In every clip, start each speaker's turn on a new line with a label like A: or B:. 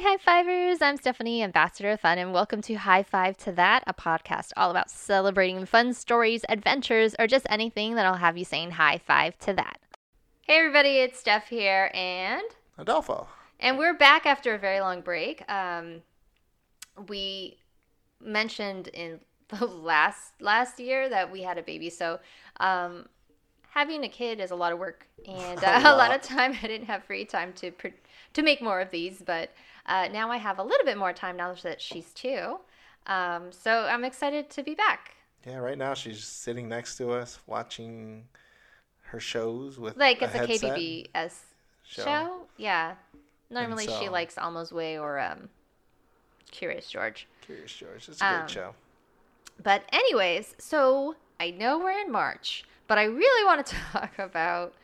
A: Hi, High Fivers. I'm Stephanie, Ambassador of Fun, and welcome to High Five to That, a podcast all about celebrating fun stories, adventures, or just anything that'll have you saying high five to that. Hey, everybody, it's Steph here, and
B: Adolfo.
A: and we're back after a very long break. Um, we mentioned in the last last year that we had a baby, so um, having a kid is a lot of work, and uh, a lot of time I didn't have free time to pr- to make more of these, but uh, now I have a little bit more time now that she's two. Um, so I'm excited to be back.
B: Yeah, right now she's sitting next to us watching her shows with
A: Like
B: a
A: it's a
B: headset.
A: KPBS show.
B: Show.
A: Yeah. Normally she likes Alma's Way or um, Curious George.
B: Curious George. It's a great
A: Um,
B: show.
A: But anyways, so I know we're in March, but I really want to talk about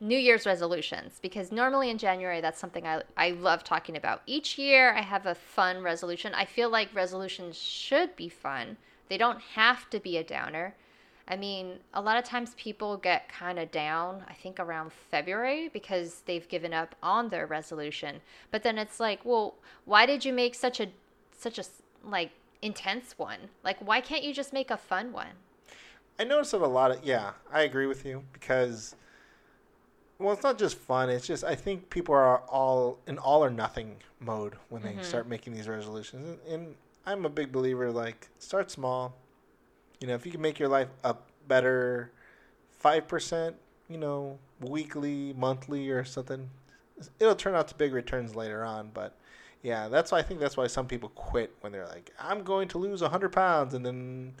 A: New Year's resolutions because normally in January that's something I I love talking about. Each year I have a fun resolution. I feel like resolutions should be fun. They don't have to be a downer. I mean, a lot of times people get kind of down, I think around February because they've given up on their resolution. But then it's like, well, why did you make such a such a, like intense one? Like why can't you just make a fun one?
B: I notice that a lot of yeah, I agree with you because well, it's not just fun. It's just I think people are all in all or nothing mode when they
A: Mm-hmm.
B: start making these resolutions, and, and I'm a big believer like start small. You know, if you can make your life a better five percent, you know, weekly, monthly, or something, it'll turn out to big returns later on. But yeah, that's why I think that's why some people quit when they're like, I'm going to lose hundred pounds, and then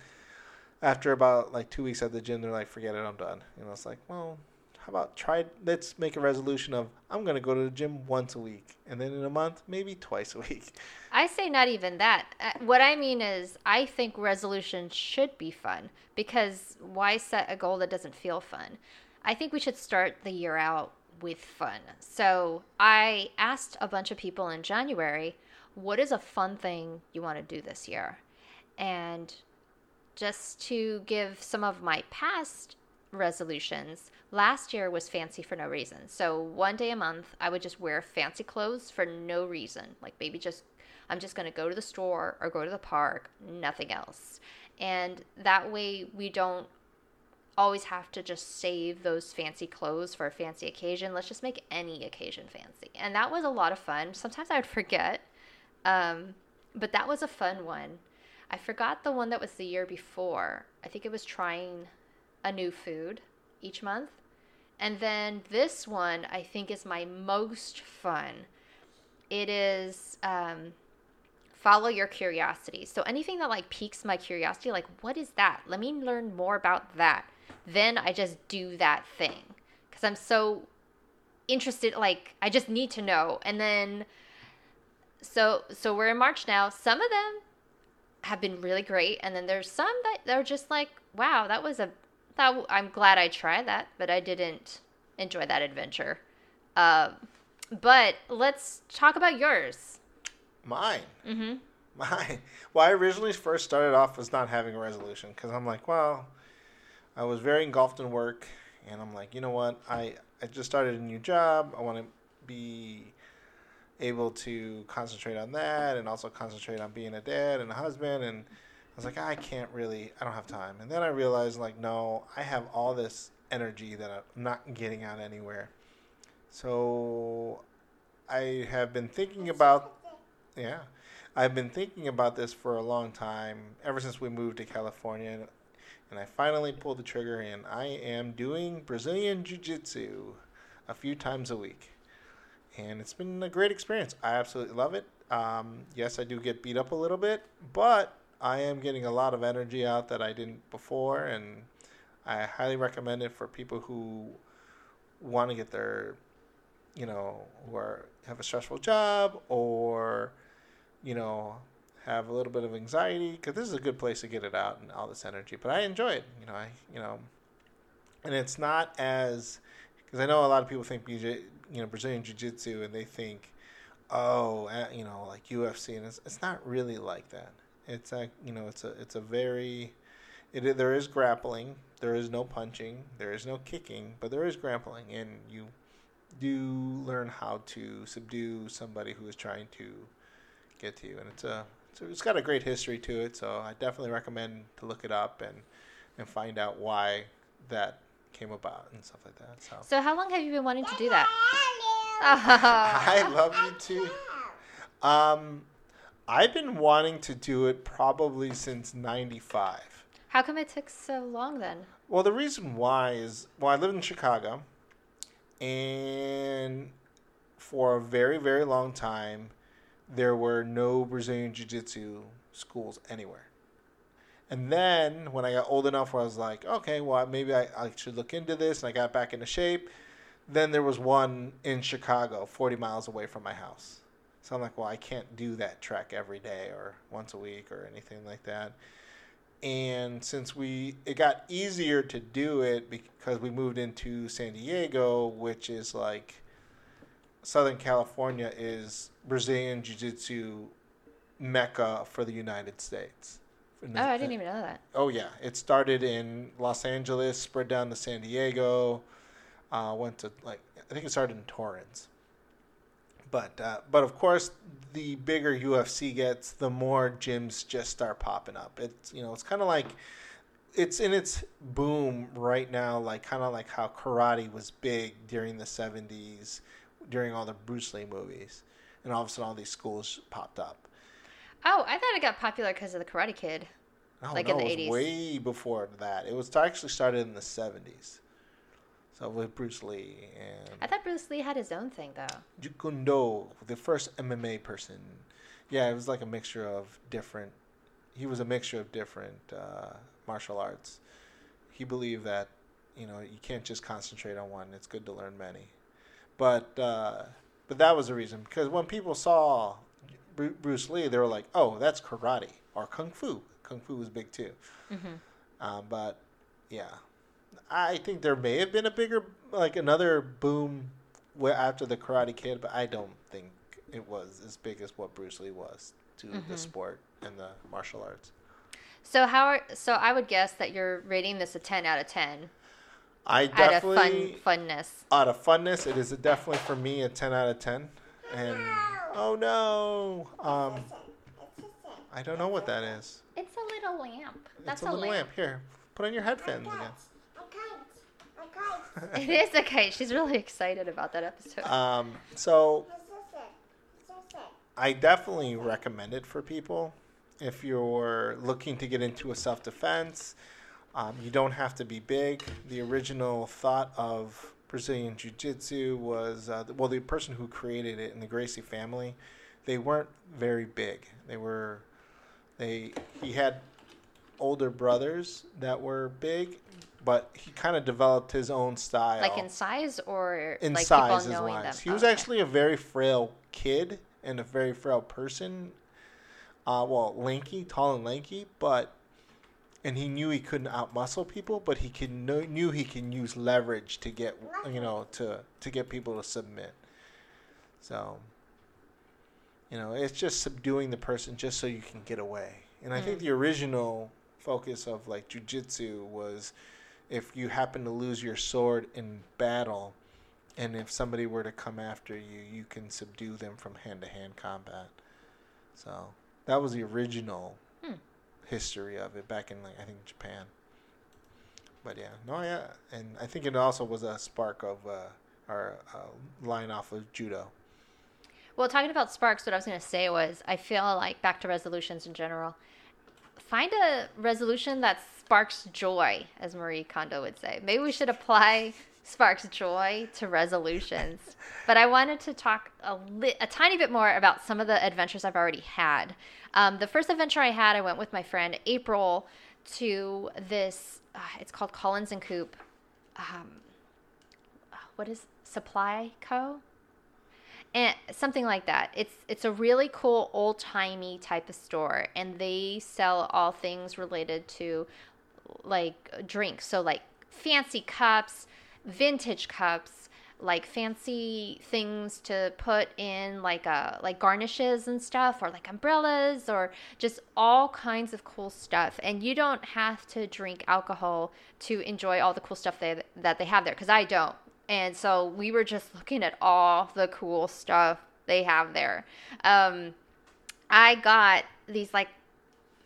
B: after about like two weeks at the gym, they're like, forget it, I'm done. You know, it's like, well, how about try? Let's make a resolution of I'm gonna go to the gym once a week, and then in a month, maybe twice a week.
A: I say not even that. Uh, What I mean is, I think resolutions should be fun because why set a goal that doesn't feel fun? I think we should start the year out with fun. So I asked a bunch of people in January, what is a fun thing you want to do this year? And just to give some of my past resolutions, last year was fancy for no reason. So one day a month, I would just wear fancy clothes for no reason. Like maybe just, I'm just going to go to the store or go to the park, nothing else. And that way we don't always have to just save those fancy clothes for a fancy occasion. Let's just make any occasion fancy. And that was a lot of fun. Sometimes I would forget. Um, but that was a fun one. I forgot the one that was the year before. I think it was trying a new food each month. And then this one, I think, is my most fun. It is um, follow your curiosity. So anything that like piques my curiosity, like what is that? Let me learn more about that. Then I just do that thing because I'm so interested. Like I just need to know. And then so so we're in March now. Some of them have been really great, and then there's some that they're just like, wow, that was a that I'm glad I tried that, but I didn't enjoy that adventure. Um, but let's talk about yours.
B: Mine,
A: Mm-hmm.
B: mine. Well, I originally first started off as not having a resolution because I'm like, well, I was very engulfed in work, and I'm like, you know what? I I just started a new job. I want to be able to concentrate on that and also concentrate on being a dad and a husband and was like I can't really I don't have time and then I realized like no I have all this energy that I'm not getting out anywhere so I have been thinking about yeah I've been thinking about this for a long time ever since we moved to California and I finally pulled the trigger and I am doing Brazilian Jiu-Jitsu a few times a week and it's been a great experience. I absolutely love it. Um, yes, I do get beat up a little bit, but I am getting a lot of energy out that I didn't before, and I highly recommend it for people who want to get their, you know, who are have a stressful job or, you know, have a little bit of anxiety because this is a good place to get it out and all this energy. But I enjoy it. You know, I you know, and it's not as because I know a lot of people think BJ, you know Brazilian Jiu Jitsu and they think, oh, uh, you know, like UFC, and it's it's not really like that. It's a you know it's a it's a very it there is grappling, there is no punching, there is no kicking, but there is grappling, and you do learn how to subdue somebody who is trying to get to you, and it's a so it's got a great history to it. So I definitely recommend to look it up and and find out why that came about and stuff like that. So,
A: So how long have you been wanting to do that?
B: I love you too. Um, I've been wanting to do it probably since '95.
A: How come it took so long then?
B: Well, the reason why is well, I live in Chicago, and for a very, very long time, there were no Brazilian Jiu Jitsu schools anywhere. And then when I got old enough where I was like, okay, well, maybe I, I should look into this, and I got back into shape, then there was one in Chicago, 40 miles away from my house. So I'm like, well, I can't do that trek every day or once a week or anything like that and since we it got easier to do it because we moved into San Diego, which is like Southern California is Brazilian Jiu-Jitsu mecca for the United States.
A: Oh, I didn't even know that.
B: Oh yeah, it started in Los Angeles, spread down to San Diego, uh, went to like I think it started in Torrance. But uh, but of course, the bigger UFC gets, the more gyms just start popping up. It's you know it's kind of like it's in its boom right now, like kind of like how karate was big during the '70s, during all the Bruce Lee movies, and all of a sudden all these schools popped up.
A: Oh, I thought it got popular because of the Karate Kid.
B: Oh,
A: Like
B: no,
A: in the
B: it was
A: 80s.
B: way before that. It was actually started in the '70s. So with Bruce Lee and
A: I thought Bruce Lee had his own thing though.
B: Jeet Kune Do, the first MMA person. Yeah, it was like a mixture of different. He was a mixture of different uh, martial arts. He believed that you know you can't just concentrate on one. It's good to learn many. But uh, but that was the reason because when people saw Bruce Lee, they were like, "Oh, that's karate or kung fu." Kung fu was big too.
A: hmm
B: Um, but yeah, I think there may have been a bigger, like another boom after the Karate Kid, but I don't think it was as big as what Bruce Lee was to the
A: Mhm.
B: sport and the martial arts.
A: So how are so I would guess that you're rating this a ten out of ten
B: I
A: out of fun funness.
B: out of funness, it is a definitely for me a ten out of ten. And oh no, um, I don't know what that is.
A: It's a little lamp. That's
B: it's a little lamp. Here, put on your headphones again.
A: It is okay. She's really excited about that episode.
B: Um, so I definitely recommend it for people if you're looking to get into a self defense. Um, you don't have to be big. The original thought of Brazilian Jiu Jitsu was uh, well, the person who created it in the Gracie family, they weren't very big. They were, they he had older brothers that were big, but he kind of developed his own style
A: like in size or
B: in
A: like
B: size
A: people knowing them.
B: He was
A: Okay.
B: actually a very frail kid and a very frail person. Uh, well, lanky, tall and lanky, but and he knew he couldn't outmuscle people, but he can know, knew he can use leverage to get you know to to get people to submit. So, you know, it's just subduing the person just so you can get away. And I think
A: Mm.
B: the original focus of like jujitsu was if you happen to lose your sword in battle, and if somebody were to come after you, you can subdue them from hand to hand combat. So that was the original
A: Hmm.
B: history of it back in like I think Japan. But yeah, no, yeah, and I think it also was a spark of uh, our uh, line off of judo.
A: Well, talking about sparks, what I was going to say was I feel like back to resolutions in general. Find a resolution that sparks joy, as Marie Kondo would say. Maybe we should apply sparks joy to resolutions. but I wanted to talk a, li- a tiny bit more about some of the adventures I've already had. Um, the first adventure I had, I went with my friend April to this. Uh, it's called Collins and Coupe. Um, what is Supply Co and something like that. It's it's a really cool old timey type of store, and they sell all things related to like drinks. So like fancy cups, vintage cups, like fancy things to put in like uh like garnishes and stuff, or like umbrellas, or just all kinds of cool stuff. And you don't have to drink alcohol to enjoy all the cool stuff they, that they have there, because I don't and so we were just looking at all the cool stuff they have there. Um, I got these like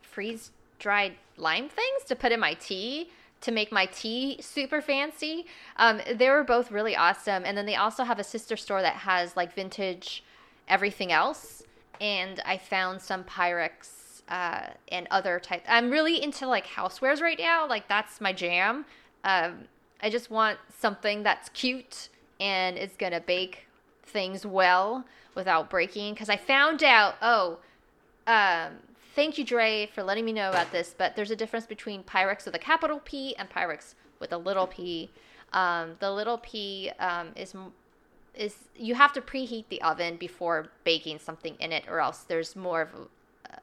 A: freeze dried lime things to put in my tea to make my tea super fancy. Um, they were both really awesome. And then they also have a sister store that has like vintage everything else. And I found some Pyrex uh, and other type. I'm really into like housewares right now. Like that's my jam. Um, I just want something that's cute and is gonna bake things well without breaking. Because I found out, oh, um, thank you, Dre, for letting me know about this. But there's a difference between Pyrex with a capital P and Pyrex with a little p. Um, the little p um, is is you have to preheat the oven before baking something in it, or else there's more of a, uh,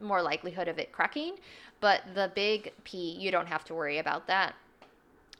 A: more likelihood of it cracking. But the big P, you don't have to worry about that.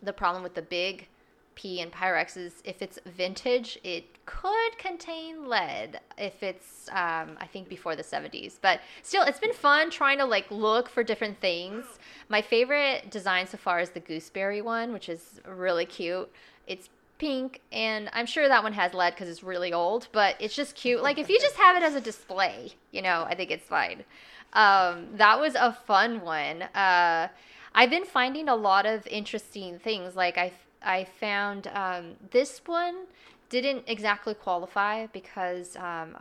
A: The problem with the big P and Pyrex is if it's vintage, it could contain lead if it's um, I think before the 70s. But still, it's been fun trying to like look for different things. My favorite design so far is the gooseberry one, which is really cute. It's pink, and I'm sure that one has lead because it's really old, but it's just cute. Like if you just have it as a display, you know, I think it's fine. Um, that was a fun one. Uh, I've been finding a lot of interesting things. Like I I found um, this one didn't exactly qualify because, um,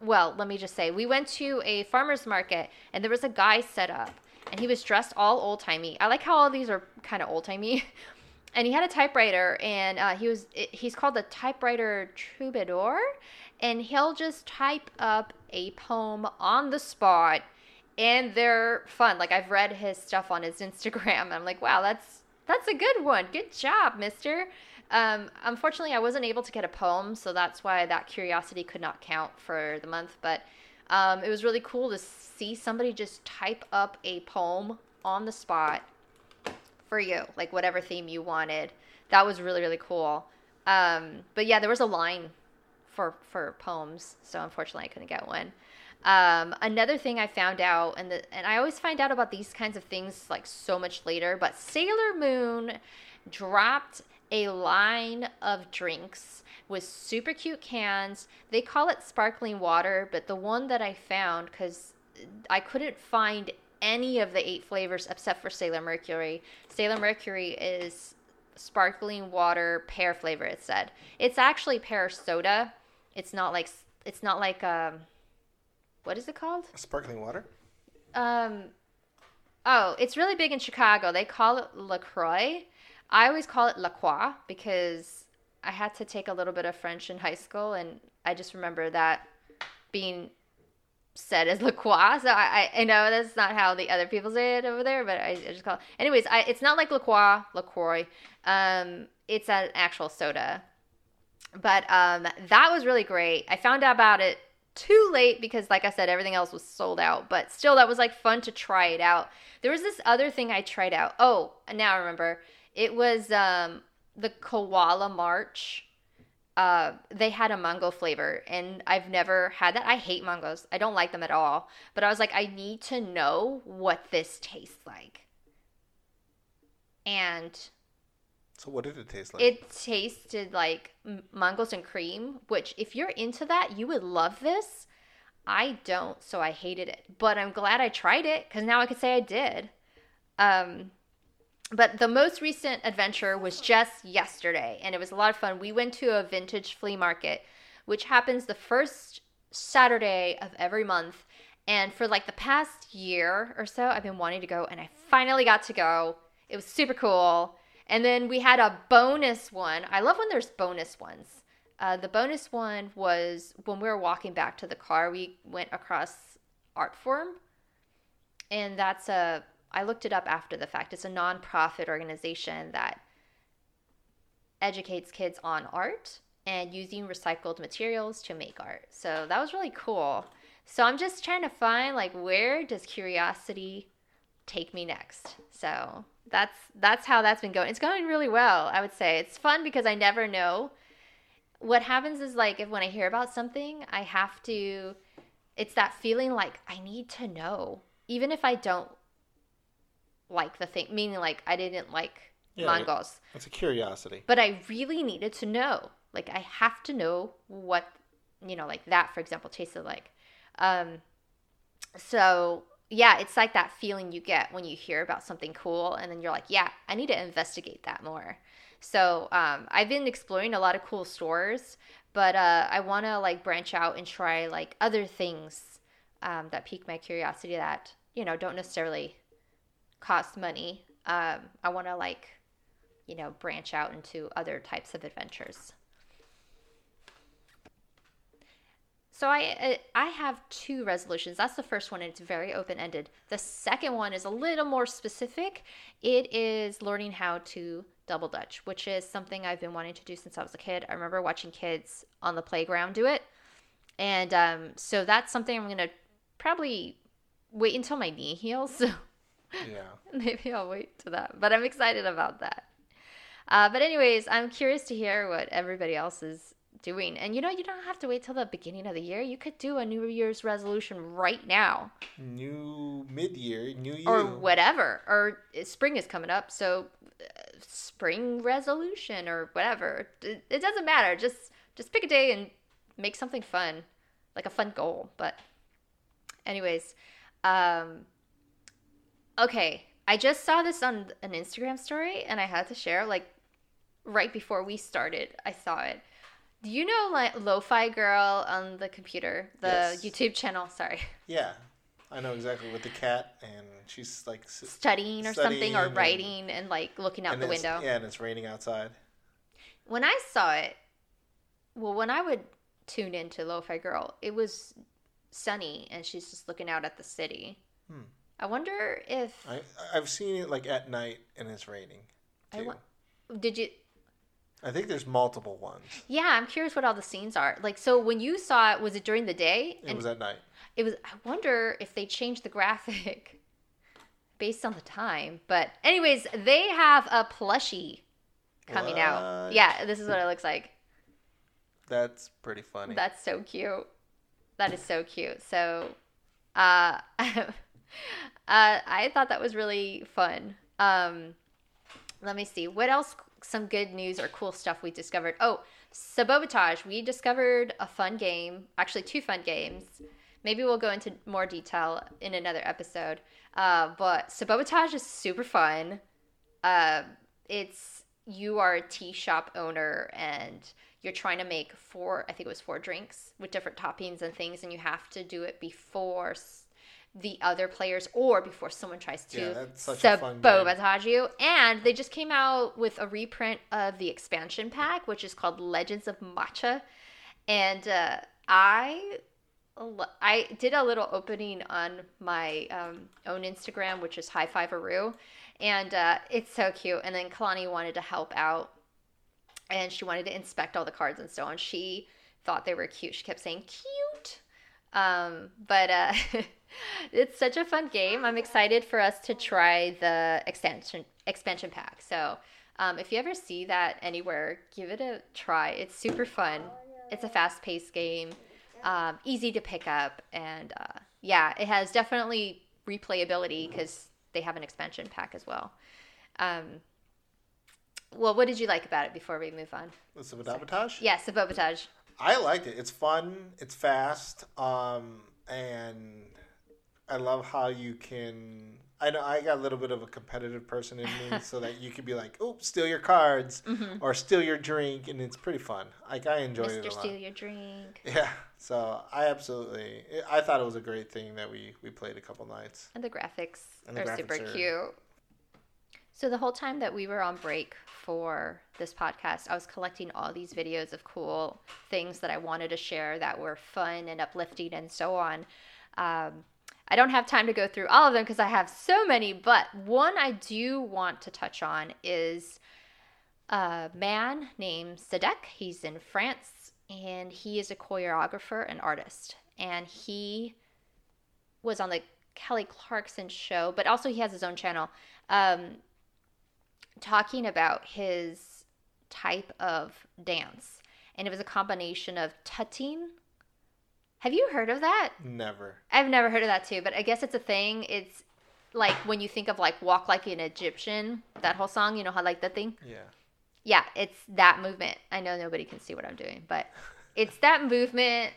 A: well, let me just say, we went to a farmer's market and there was a guy set up and he was dressed all old timey. I like how all these are kind of old timey. and he had a typewriter and uh, he was he's called the typewriter troubadour and he'll just type up a poem on the spot and they're fun like i've read his stuff on his instagram and i'm like wow that's that's a good one. Good job, mister. Um, unfortunately, I wasn't able to get a poem, so that's why that curiosity could not count for the month. But um, it was really cool to see somebody just type up a poem on the spot for you, like whatever theme you wanted. That was really really cool. Um, but yeah, there was a line for for poems, so unfortunately, I couldn't get one. Um, another thing I found out, and the, and I always find out about these kinds of things like so much later, but Sailor Moon dropped a line of drinks with super cute cans. They call it sparkling water, but the one that I found, because I couldn't find any of the eight flavors except for Sailor Mercury. Sailor Mercury is sparkling water pear flavor. It said it's actually pear soda. It's not like it's not like um what is it called?
B: Sparkling water.
A: Um, oh, it's really big in Chicago. They call it Lacroix. I always call it Lacroix because I had to take a little bit of French in high school, and I just remember that being said as Lacroix. So I, I, I know that's not how the other people say it over there, but I, I just call it. Anyways, I, it's not like Lacroix, Lacroix. Um, it's an actual soda. But um, that was really great. I found out about it too late because like I said everything else was sold out but still that was like fun to try it out. There was this other thing I tried out. Oh, now I remember. It was um the Koala March. Uh, they had a mango flavor and I've never had that. I hate mangoes. I don't like them at all. But I was like I need to know what this tastes like. And
B: so what did it taste like?
A: It tasted like mangoes and cream, which if you're into that, you would love this. I don't, so I hated it. But I'm glad I tried it because now I could say I did. Um, but the most recent adventure was just yesterday, and it was a lot of fun. We went to a vintage flea market, which happens the first Saturday of every month. And for like the past year or so, I've been wanting to go, and I finally got to go. It was super cool. And then we had a bonus one. I love when there's bonus ones. Uh, the bonus one was when we were walking back to the car, we went across Artforum. And that's a, I looked it up after the fact. It's a nonprofit organization that educates kids on art and using recycled materials to make art. So that was really cool. So I'm just trying to find like where does curiosity take me next? So that's that's how that's been going. It's going really well, I would say. It's fun because I never know. What happens is like if when I hear about something, I have to it's that feeling like I need to know even if I don't like the thing, meaning like I didn't like
B: Yeah,
A: Mongols.
B: It's a curiosity.
A: But I really needed to know. Like I have to know what you know, like that for example tasted like. Um so yeah, it's like that feeling you get when you hear about something cool and then you're like, yeah, I need to investigate that more. So um, I've been exploring a lot of cool stores, but uh, I want to like branch out and try like other things um, that pique my curiosity that you know don't necessarily cost money. Um, I want to like you know branch out into other types of adventures. So I I have two resolutions. That's the first one, and it's very open ended. The second one is a little more specific. It is learning how to double dutch, which is something I've been wanting to do since I was a kid. I remember watching kids on the playground do it, and um, so that's something I'm gonna probably wait until my knee heals. So
B: Yeah.
A: maybe I'll wait to that. But I'm excited about that. Uh, but anyways, I'm curious to hear what everybody else is doing. And you know, you don't have to wait till the beginning of the year. You could do a New Year's resolution right now
B: New mid year, new year.
A: or whatever. Or uh, spring is coming up, so uh, spring resolution or whatever. It, it doesn't matter. Just just pick a day and make something fun, like a fun goal. But anyways, um okay, I just saw this on an Instagram story and I had to share like right before we started. I saw it. Do you know like Lo-Fi Girl on the computer, the
B: Yes.
A: YouTube channel? Sorry,
B: Yeah. I know exactly with the cat, and she's like.
A: studying or something or
B: and-
A: writing and like looking out the window.
B: Yeah, and it's raining outside.
A: when I saw it, well, when I would tune into Lo-Fi Girl, it was sunny and she's just looking out at the city.
B: Hmm.
A: I wonder if
B: I I've seen it like at night, and it's raining.
A: I wa- did you.
B: I think there's multiple ones.
A: Yeah, I'm curious what all the scenes are. Like, so when you saw it, was it during the day?
B: It was at night.
A: it was. I wonder if they changed the graphic based on the time. But anyways, they have a plushie coming out. Yeah, this is what it looks like.
B: That's pretty funny.
A: That's so cute. That is so cute. So, uh, uh, I thought that was really fun. Um, let me see what else. Some good news or cool stuff we discovered. Oh, Sabotage. We discovered a fun game. Actually, two fun games. Maybe we'll go into more detail in another episode. Uh, but Sabotage is super fun. Uh, it's you are a tea shop owner and you're trying to make four i think it was four drinks with different toppings and things and you have to do it before the other players or before someone tries to
B: Yeah, that's such a fun game.
A: sabotage you and they just came out with a reprint of the expansion pack which is called legends of matcha and uh, i I did a little opening on my um, own Instagram, which is High Five Aru, and uh, it's so cute. And then Kalani wanted to help out, and she wanted to inspect all the cards and so on. She thought they were cute. She kept saying cute, um, but uh, it's such a fun game. I'm excited for us to try the expansion expansion pack. So. Um, if you ever see that anywhere, give it a try. It's super fun. It's a fast paced game um, easy to pick up, and uh, yeah, it has definitely replayability because they have an expansion pack as well. Um, well, what did you like about it before we move on?
B: The sabotage.
A: Yes, Yeah, Sabotage.
B: I liked it. It's fun. It's fast. Um, and I love how you can. I know I got a little bit of a competitive person in me, so that you could be like, "Oh, steal your cards," or "Steal your drink," and it's pretty fun. Like I enjoyed it
A: Mr.
B: a lot.
A: Steal Your Drink.
B: Yeah. So I absolutely. I thought it was a great thing that we we played a couple nights.
A: And the graphics
B: And the
A: are super
B: are-
A: cute. So the whole time that we were on break for this podcast, I was collecting all these videos of cool things that I wanted to share that were fun and uplifting and so on. Um, I don't have time to go through all of them because I have so many, but one I do want to touch on is a man named Sadeck. He's in France and he is a choreographer and artist. And he was on the Kelly Clarkson show, but also he has his own channel, um, talking about his type of dance. And it was a combination of tutting. Have you heard of that?
B: Never.
A: I've never heard of that too, but I guess it's a thing. It's like when you think of like walk like an Egyptian, that whole song, you know how like that thing?
B: Yeah.
A: Yeah, it's that movement. I know nobody can see what I'm doing, but it's that movement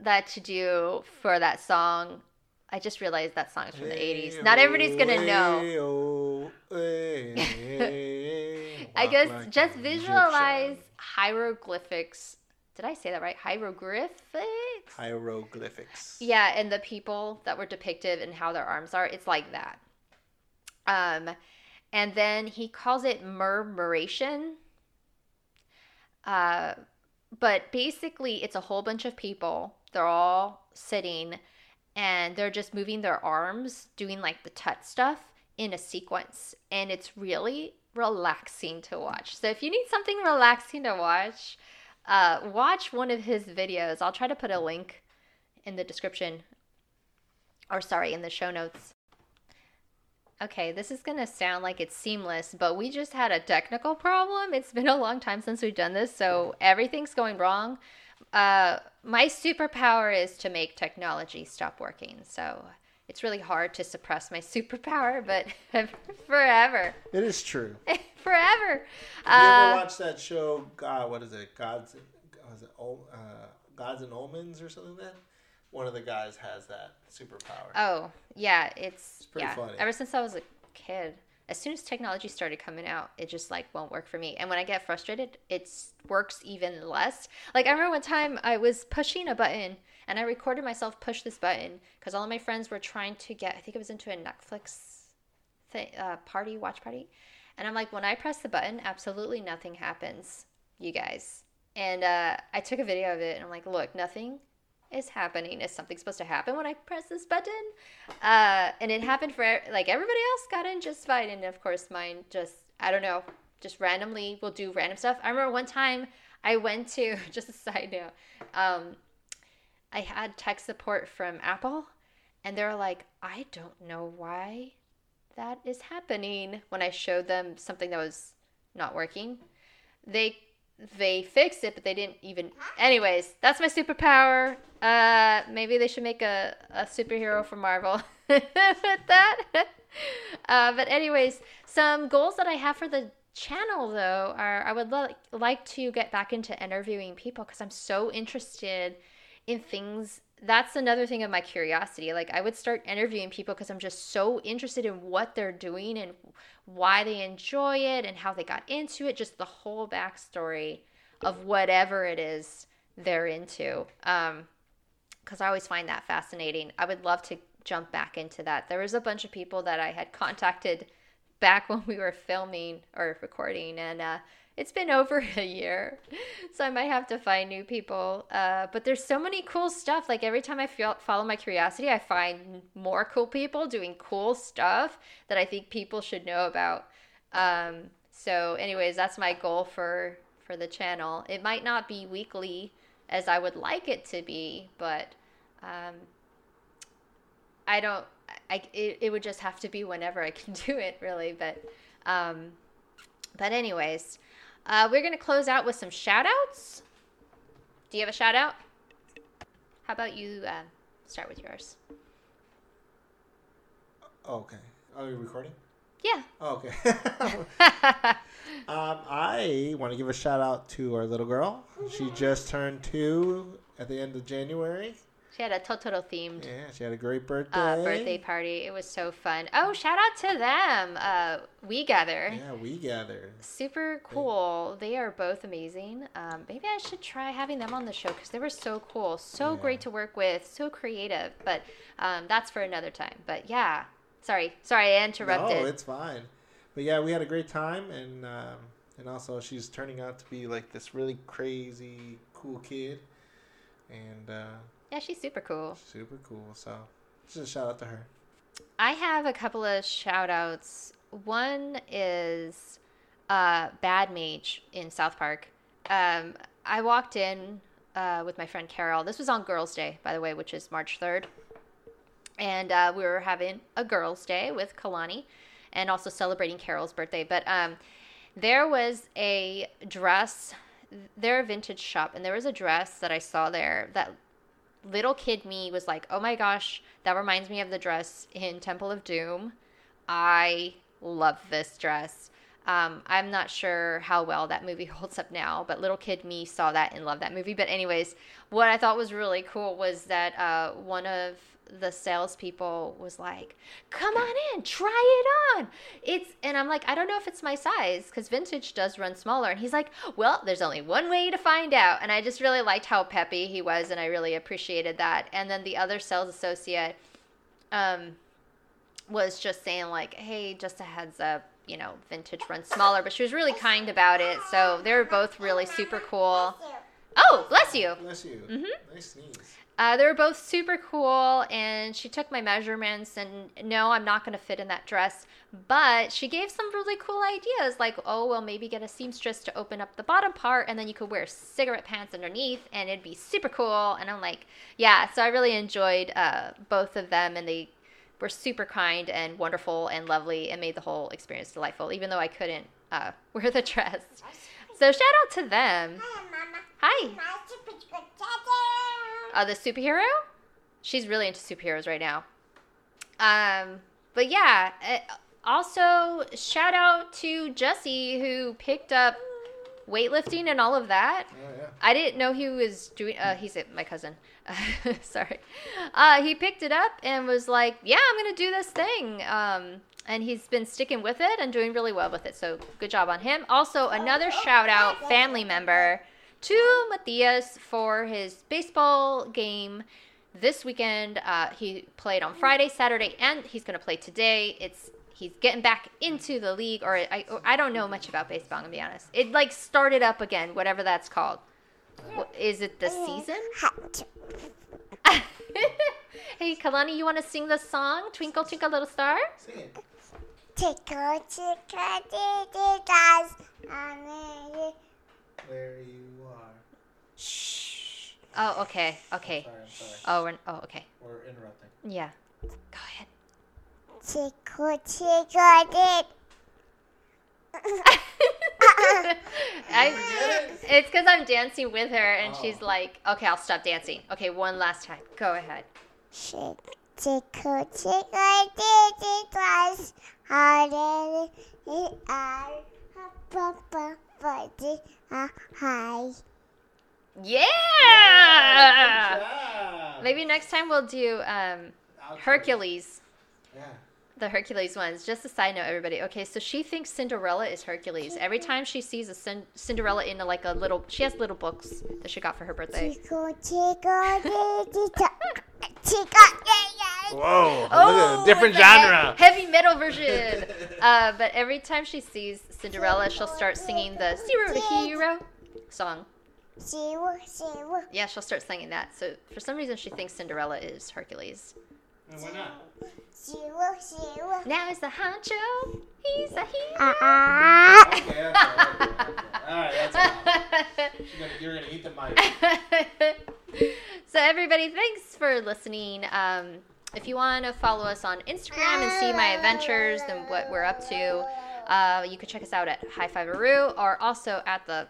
A: that you do for that song. I just realized that song is from the 80s. Not everybody's going to know. I guess just visualize hieroglyphics. Did I say that right? Hieroglyphics?
B: Hieroglyphics.
A: Yeah, and the people that were depicted and how their arms are, it's like that. Um, and then he calls it murmuration. Uh, but basically, it's a whole bunch of people. They're all sitting and they're just moving their arms, doing like the tut stuff in a sequence. And it's really relaxing to watch. So if you need something relaxing to watch, uh, watch one of his videos. I'll try to put a link in the description, or sorry, in the show notes. Okay, this is going to sound like it's seamless, but we just had a technical problem. It's been a long time since we've done this, so everything's going wrong. Uh, my superpower is to make technology stop working. So it's really hard to suppress my superpower, but forever.
B: It is true.
A: forever.
B: You uh, ever watch that show? God, what is it? Gods, was it uh, Gods and Omens or something like that? One of the guys has that superpower.
A: Oh yeah, it's, it's yeah. Funny. Ever since I was a kid, as soon as technology started coming out, it just like won't work for me. And when I get frustrated, it works even less. Like I remember one time I was pushing a button and I recorded myself push this button because all of my friends were trying to get. I think it was into a Netflix uh, party, watch party, and I'm like, when I press the button, absolutely nothing happens, you guys. And uh, I took a video of it, and I'm like, look, nothing is happening. Is something supposed to happen when I press this button? Uh, and it happened for like everybody else got in just fine, and of course mine just I don't know, just randomly will do random stuff. I remember one time I went to just a side note. Um, I had tech support from Apple, and they're like, I don't know why that is happening. When I showed them something that was not working, they they fixed it, but they didn't even. Anyways, that's my superpower. Uh, maybe they should make a, a superhero for Marvel with that. Uh, but anyways, some goals that I have for the channel though are I would lo- like to get back into interviewing people because I'm so interested in things that's another thing of my curiosity. Like I would start interviewing people because I'm just so interested in what they're doing and why they enjoy it and how they got into it, just the whole backstory of whatever it is they're into. Um, because I always find that fascinating. I would love to jump back into that. There was a bunch of people that I had contacted back when we were filming or recording, and uh, it's been over a year, so I might have to find new people. Uh, but there's so many cool stuff. Like every time I feel, follow my curiosity, I find more cool people doing cool stuff that I think people should know about. Um, so, anyways, that's my goal for for the channel. It might not be weekly as I would like it to be, but um, I don't. I it, it would just have to be whenever I can do it, really. But um, but anyways. Uh, we're going to close out with some shout outs. Do you have a shout out? How about you uh, start with yours?
B: Oh, okay. Are you recording?
A: Yeah.
B: Oh, okay. um, I want to give a shout out to our little girl. She just turned two at the end of January.
A: She had a Totoro themed.
B: Yeah, she had a great birthday.
A: Uh, birthday party. It was so fun. Oh, shout out to them. Uh, we gather.
B: Yeah, we gather.
A: Super cool. They are both amazing. Um, maybe I should try having them on the show because they were so cool, so yeah. great to work with, so creative. But um, that's for another time. But yeah, sorry, sorry, I interrupted.
B: No, it's fine. But yeah, we had a great time, and um, and also she's turning out to be like this really crazy, cool kid, and. Uh,
A: yeah, she's super cool.
B: Super cool. So just a shout out to her.
A: I have a couple of shout outs. One is uh, Bad Madge in South Park. Um, I walked in uh, with my friend Carol. This was on Girls' Day, by the way, which is March 3rd. And uh, we were having a Girls' Day with Kalani and also celebrating Carol's birthday. But um, there was a dress, they're a vintage shop, and there was a dress that I saw there that little kid me was like, oh my gosh, that reminds me of the dress in Temple of Doom. I love this dress. Um, I'm not sure how well that movie holds up now, but little kid me saw that and loved that movie. But anyways, what I thought was really cool was that uh, one of the salespeople was like, "Come on in, try it on." It's and I'm like, I don't know if it's my size because vintage does run smaller. And he's like, "Well, there's only one way to find out." And I just really liked how peppy he was, and I really appreciated that. And then the other sales associate, um, was just saying like, "Hey, just a heads up." You know, vintage runs smaller, but she was really kind about it. So they were both really super cool. Oh, bless you.
B: Bless you.
A: Mhm.
B: Nice sneeze.
A: Uh, they were both super cool, and she took my measurements. And no, I'm not going to fit in that dress, but she gave some really cool ideas, like, oh, well, maybe get a seamstress to open up the bottom part, and then you could wear cigarette pants underneath, and it'd be super cool. And I'm like, yeah. So I really enjoyed uh, both of them, and they were super kind and wonderful and lovely, and made the whole experience delightful, even though I couldn't uh, wear the dress. So shout out to them. Hi. Uh, the superhero? She's really into superheroes right now. Um, but yeah, uh, also shout out to Jesse who picked up weightlifting and all of that.
B: Oh yeah.
A: I didn't know he was doing. Uh, he's my cousin. sorry. Uh, he picked it up and was like, "Yeah, I'm gonna do this thing." Um, and he's been sticking with it and doing really well with it. So good job on him. Also, another shout out family member to Matthias for his baseball game this weekend. Uh, he played on Friday, Saturday, and he's going to play today. It's he's getting back into the league, or I or I don't know much about baseball. I'm gonna be honest. It like started up again, whatever that's called. Is it the season? hey, Kalani, you want to sing the song "Twinkle Twinkle Little Star"?
B: Sing it.
C: Tickle, tickle, tickle, guys.
B: Where you are.
C: Shh.
A: Oh, okay, okay.
B: Sorry, I'm sorry.
A: Oh, we're, oh, okay.
B: We're interrupting.
A: Yeah. Go ahead.
C: Tickle, tickle, tickle.
A: I, it's because I'm dancing with her, and oh. she's
B: Oh.
A: like, "Okay, I'll stop dancing." Okay, one last time. Go ahead.
C: Shake, tickle, tickle, tickle, guys. How did it I? Ba, ba, ba, di, ah, hi.
A: Yeah.
B: Yeah.
A: Maybe next time we'll do um, Hercules.
B: Yeah.
A: The Hercules ones. Just a side note, everybody. Okay, so she thinks Cinderella is Hercules. Every time she sees a Cin- Cinderella in a, like a little, she has little books that she got for her birthday.
B: Whoa.
A: Oh,
B: different
A: it's a he-
B: genre.
A: heavy metal version. uh, but every time she sees Cinderella, she'll start singing the Zero to Hero song.
C: Zero, zero.
A: Yeah, she'll start singing that. So for some reason, she thinks Cinderella is Hercules.
B: And why not?
C: Zero, zero.
A: Now is the honcho. He's a hero.
C: Ah.
B: Okay, okay, okay, okay. All right, that's enough. You're gonna, you're gonna eat the mic.
A: so everybody, thanks for listening. Um, if you want to follow us on Instagram and see my adventures and what we're up to, uh, you can check us out at High Five Aru or also at the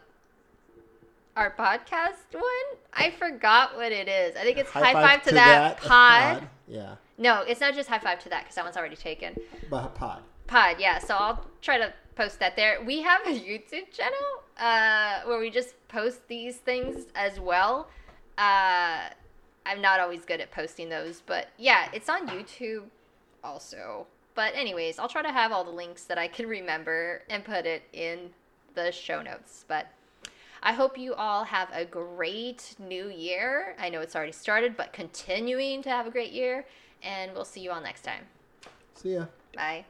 A: our podcast one. I forgot what it is. I think it's High, Five, to, that, pod.
D: Yeah,
A: No, it's not just High Five to that because that one's already taken.
D: but pod.
A: Pod, yeah. So I'll try to post that there. We have a YouTube channel uh, where we just post these things as well. Uh, I'm not always good at posting those, but yeah, it's on YouTube also. But anyways, I'll try to have all the links that I can remember and put it in the show notes. But I hope you all have a great new year. I know it's already started, but continuing to have a great year. And we'll see you all next time.
D: See ya.
A: Bye.